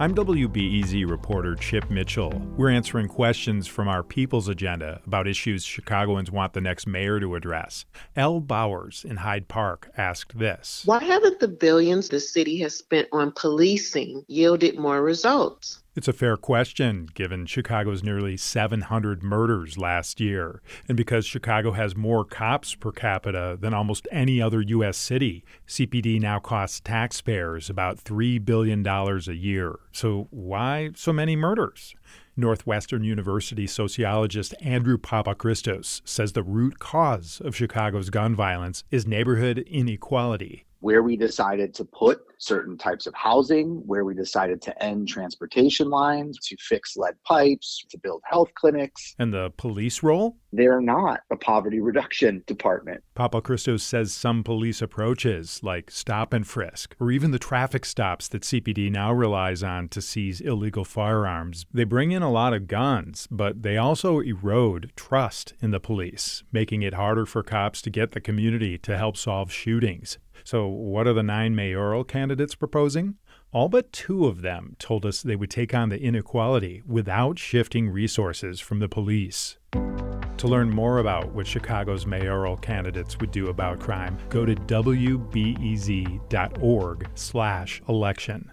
I'm WBEZ reporter Chip Mitchell. We're answering questions from our People's Agenda about issues Chicagoans want the next mayor to address. L. Bowers in Hyde Park asked this Why haven't the billions the city has spent on policing yielded more results? It's a fair question, given Chicago's nearly 700 murders last year, and because Chicago has more cops per capita than almost any other U.S. city. CPD now costs taxpayers about $3 billion a year. So, why so many murders? Northwestern University sociologist Andrew Papachristos says the root cause of Chicago's gun violence is neighborhood inequality where we decided to put certain types of housing, where we decided to end transportation lines, to fix lead pipes, to build health clinics. And the police role? They're not a poverty reduction department. Papachristos says some police approaches, like stop and frisk, or even the traffic stops that CPD now relies on to seize illegal firearms, they bring in a lot of guns, but they also erode trust in the police, making it harder for cops to get the community to help solve shootings. So, what are the nine mayoral candidates proposing? All but two of them told us they would take on the inequality without shifting resources from the police. To learn more about what Chicago's mayoral candidates would do about crime, go to wbez.org/election.